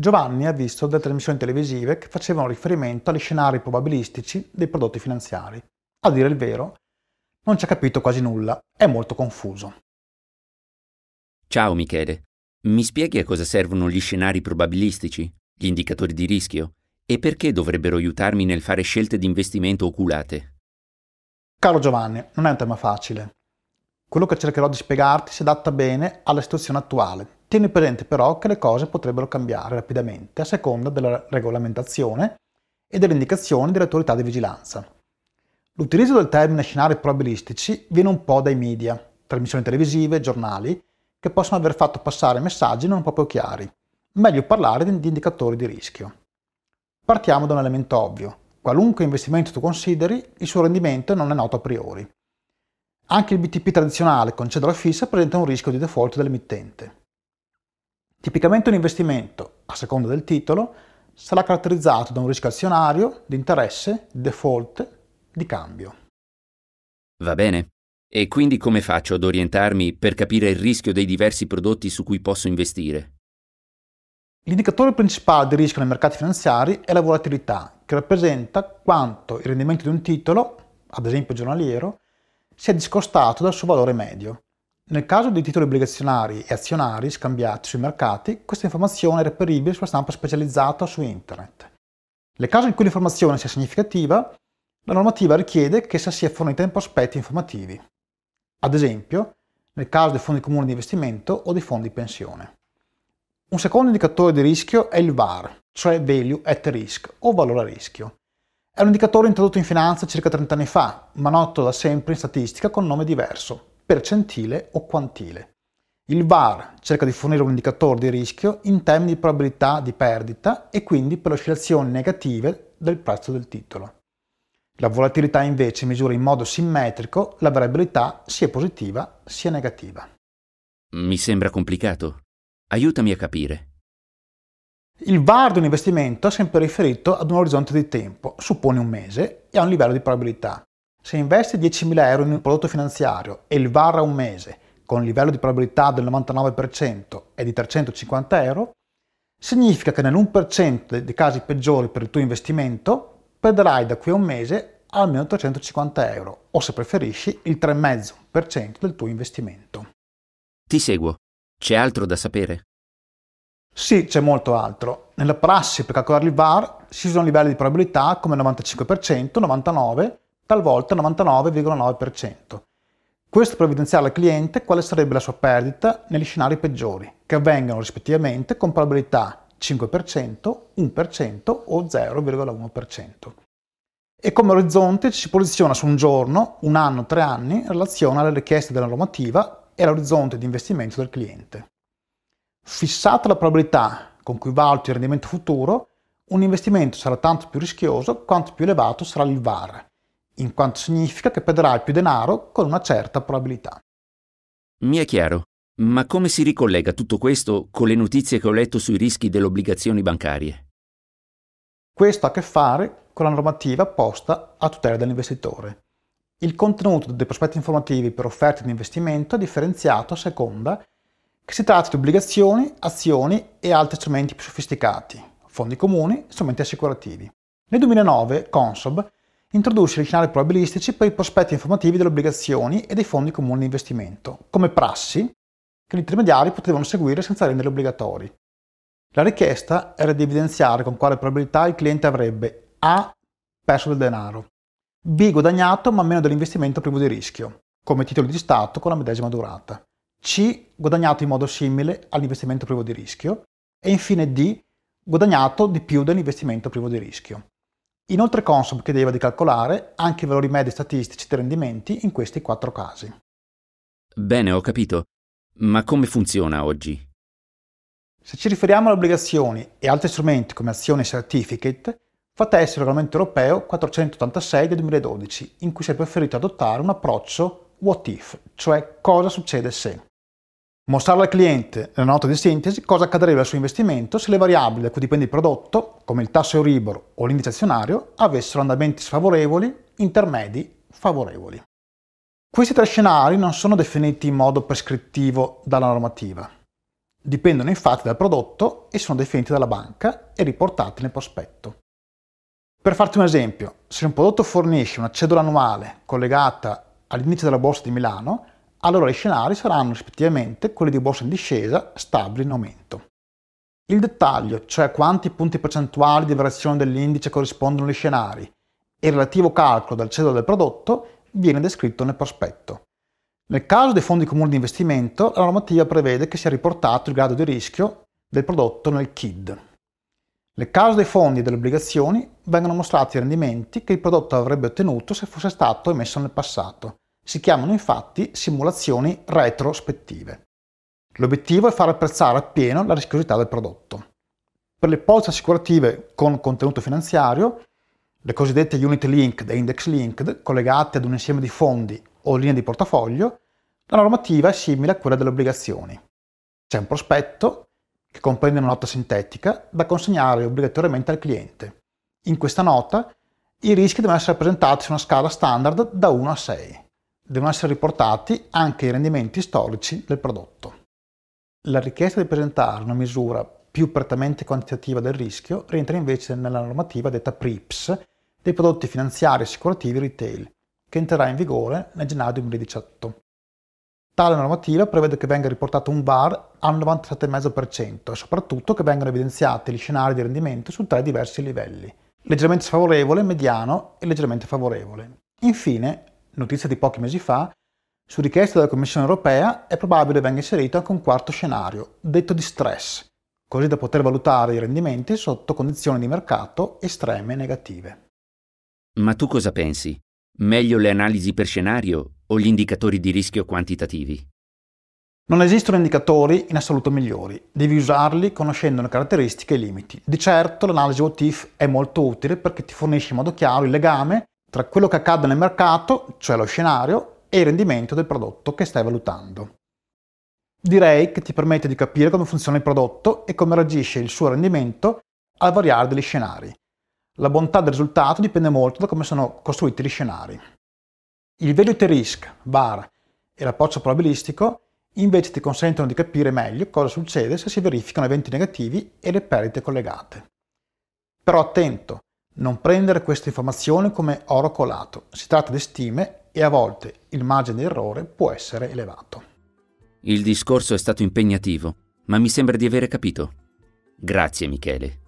Giovanni ha visto delle trasmissioni televisive che facevano riferimento agli scenari probabilistici dei prodotti finanziari. A dire il vero, non ci ha capito quasi nulla, è molto confuso. Ciao Michele, mi spieghi a cosa servono gli scenari probabilistici, gli indicatori di rischio, e perché dovrebbero aiutarmi nel fare scelte di investimento oculate? Caro Giovanni, non è un tema facile. Quello che cercherò di spiegarti si adatta bene alla situazione attuale, Tieni presente però che le cose potrebbero cambiare rapidamente a seconda della regolamentazione e delle indicazioni delle autorità di vigilanza. L'utilizzo del termine scenari probabilistici viene un po' dai media, trasmissioni televisive, giornali, che possono aver fatto passare messaggi non proprio chiari. Meglio parlare di indicatori di rischio. Partiamo da un elemento ovvio. Qualunque investimento tu consideri, il suo rendimento non è noto a priori. Anche il BTP tradizionale con cedolare fissa presenta un rischio di default dell'emittente. Tipicamente un investimento, a seconda del titolo, sarà caratterizzato da un rischio azionario, di interesse, di default, di cambio. Va bene. E quindi come faccio ad orientarmi per capire il rischio dei diversi prodotti su cui posso investire? L'indicatore principale di rischio nei mercati finanziari è la volatilità, che rappresenta quanto il rendimento di un titolo, ad esempio giornaliero, sia discostato dal suo valore medio. Nel caso di titoli obbligazionari e azionari scambiati sui mercati, questa informazione è reperibile sulla stampa specializzata su Internet. Nel caso in cui l'informazione sia significativa, la normativa richiede che essa sia fornita in prospetti informativi. Ad esempio, nel caso dei fondi comuni di investimento o dei fondi pensione. Un secondo indicatore di rischio è il VAR, cioè Value at Risk o valore a rischio. È un indicatore introdotto in finanza circa 30 anni fa, ma noto da sempre in statistica con nome diverso, percentile o quantile. Il VAR cerca di fornire un indicatore di rischio in termini di probabilità di perdita e quindi per oscillazioni negative del prezzo del titolo. La volatilità invece misura in modo simmetrico la variabilità sia positiva sia negativa. Mi sembra complicato. Aiutami a capire. Il VAR di un investimento è sempre riferito ad un orizzonte di tempo, suppone un mese, e a un livello di probabilità. Se investi 10.000 euro in un prodotto finanziario e il VAR a un mese con un livello di probabilità del 99% è di 350 euro, significa che nell'1% dei casi peggiori per il tuo investimento perderai da qui a un mese almeno 350 euro o se preferisci il 3,5% del tuo investimento. Ti seguo. C'è altro da sapere? Sì, c'è molto altro. Nella prassi per calcolare il VAR si usano livelli di probabilità come 95%, 99% talvolta 99,9%. Questo per evidenziare al cliente quale sarebbe la sua perdita negli scenari peggiori, che avvengono rispettivamente con probabilità 5%, 1% o 0,1%. E come orizzonte ci si posiziona su un giorno, un anno, tre anni in relazione alle richieste della normativa e all'orizzonte di investimento del cliente. Fissata la probabilità con cui valuti il rendimento futuro, un investimento sarà tanto più rischioso quanto più elevato sarà il VAR, in quanto significa che perderai più denaro con una certa probabilità. Mi è chiaro, ma come si ricollega tutto questo con le notizie che ho letto sui rischi delle obbligazioni bancarie? Questo ha a che fare con la normativa posta a tutela dell'investitore. Il contenuto dei prospetti informativi per offerte di investimento è differenziato a seconda che si tratti di obbligazioni, azioni e altri strumenti più sofisticati, fondi comuni, strumenti assicurativi. Nel 2009 Consob introduce gli scenari probabilistici per i prospetti informativi delle obbligazioni e dei fondi comuni di investimento, come prassi che gli intermediari potevano seguire senza rendere obbligatori. La richiesta era di evidenziare con quale probabilità il cliente avrebbe A. perso del denaro, B. guadagnato ma meno dell'investimento privo di rischio, come titoli di Stato con la medesima durata, C. guadagnato in modo simile all'investimento privo di rischio e infine D. guadagnato di più dell'investimento privo di rischio. Inoltre Consob chiedeva di calcolare anche i valori medi statistici dei rendimenti in questi quattro casi. Bene, ho capito. Ma come funziona oggi? Se ci riferiamo alle obbligazioni e altri strumenti come azioni e certificate, fa testo il regolamento europeo 486 del 2012, in cui si è preferito adottare un approccio what if, cioè cosa succede se. Mostrare al cliente nella nota di sintesi cosa accadrebbe al suo investimento se le variabili da cui dipende il prodotto, come il tasso Euribor o l'indice azionario, avessero andamenti sfavorevoli, intermedi, favorevoli. Questi tre scenari non sono definiti in modo prescrittivo dalla normativa. Dipendono infatti dal prodotto e sono definiti dalla banca e riportati nel prospetto. Per farti un esempio, se un prodotto fornisce una cedola annuale collegata all'indice della borsa di Milano, allora gli scenari saranno rispettivamente quelli di borsa in discesa, stabili in aumento. Il dettaglio, cioè quanti punti percentuali di variazione dell'indice corrispondono agli scenari, e il relativo calcolo del cedo del prodotto viene descritto nel prospetto. Nel caso dei fondi comuni di investimento, la normativa prevede che sia riportato il grado di rischio del prodotto nel KID. Nel caso dei fondi e delle obbligazioni, vengono mostrati i rendimenti che il prodotto avrebbe ottenuto se fosse stato emesso nel passato. Si chiamano infatti simulazioni retrospettive. L'obiettivo è far apprezzare appieno la rischiosità del prodotto. Per le polizze assicurative con contenuto finanziario, le cosiddette unit linked e index linked, collegate ad un insieme di fondi o linee di portafoglio, la normativa è simile a quella delle obbligazioni. C'è un prospetto, che comprende una nota sintetica, da consegnare obbligatoriamente al cliente. In questa nota i rischi devono essere presentati su una scala standard da 1 a 6. Devono essere riportati anche i rendimenti storici del prodotto. La richiesta di presentare una misura più prettamente quantitativa del rischio rientra invece nella normativa detta PRIPS dei prodotti finanziari assicurativi retail, che entrerà in vigore nel gennaio 2018. Tale normativa prevede che venga riportato un VAR al 97,5% e soprattutto che vengano evidenziati gli scenari di rendimento su tre diversi livelli, leggermente sfavorevole, mediano e leggermente favorevole. Infine, notizia di pochi mesi fa, su richiesta della Commissione europea è probabile venga inserito anche un quarto scenario, detto di stress, così da poter valutare i rendimenti sotto condizioni di mercato estreme negative. Ma tu cosa pensi? Meglio le analisi per scenario o gli indicatori di rischio quantitativi? Non esistono indicatori in assoluto migliori, devi usarli conoscendo le caratteristiche e i limiti. Di certo l'analisi what if è molto utile perché ti fornisce in modo chiaro il legame tra quello che accade nel mercato, cioè lo scenario, e il rendimento del prodotto che stai valutando. Direi che ti permette di capire come funziona il prodotto e come reagisce il suo rendimento al variare degli scenari. La bontà del risultato dipende molto da come sono costruiti gli scenari. Il value risk, VAR, e l'approccio probabilistico invece ti consentono di capire meglio cosa succede se si verificano eventi negativi e le perdite collegate. Però attento, non prendere queste informazioni come oro colato, si tratta di stime e a volte il margine di errore può essere elevato. Il discorso è stato impegnativo, ma mi sembra di avere capito. Grazie Michele.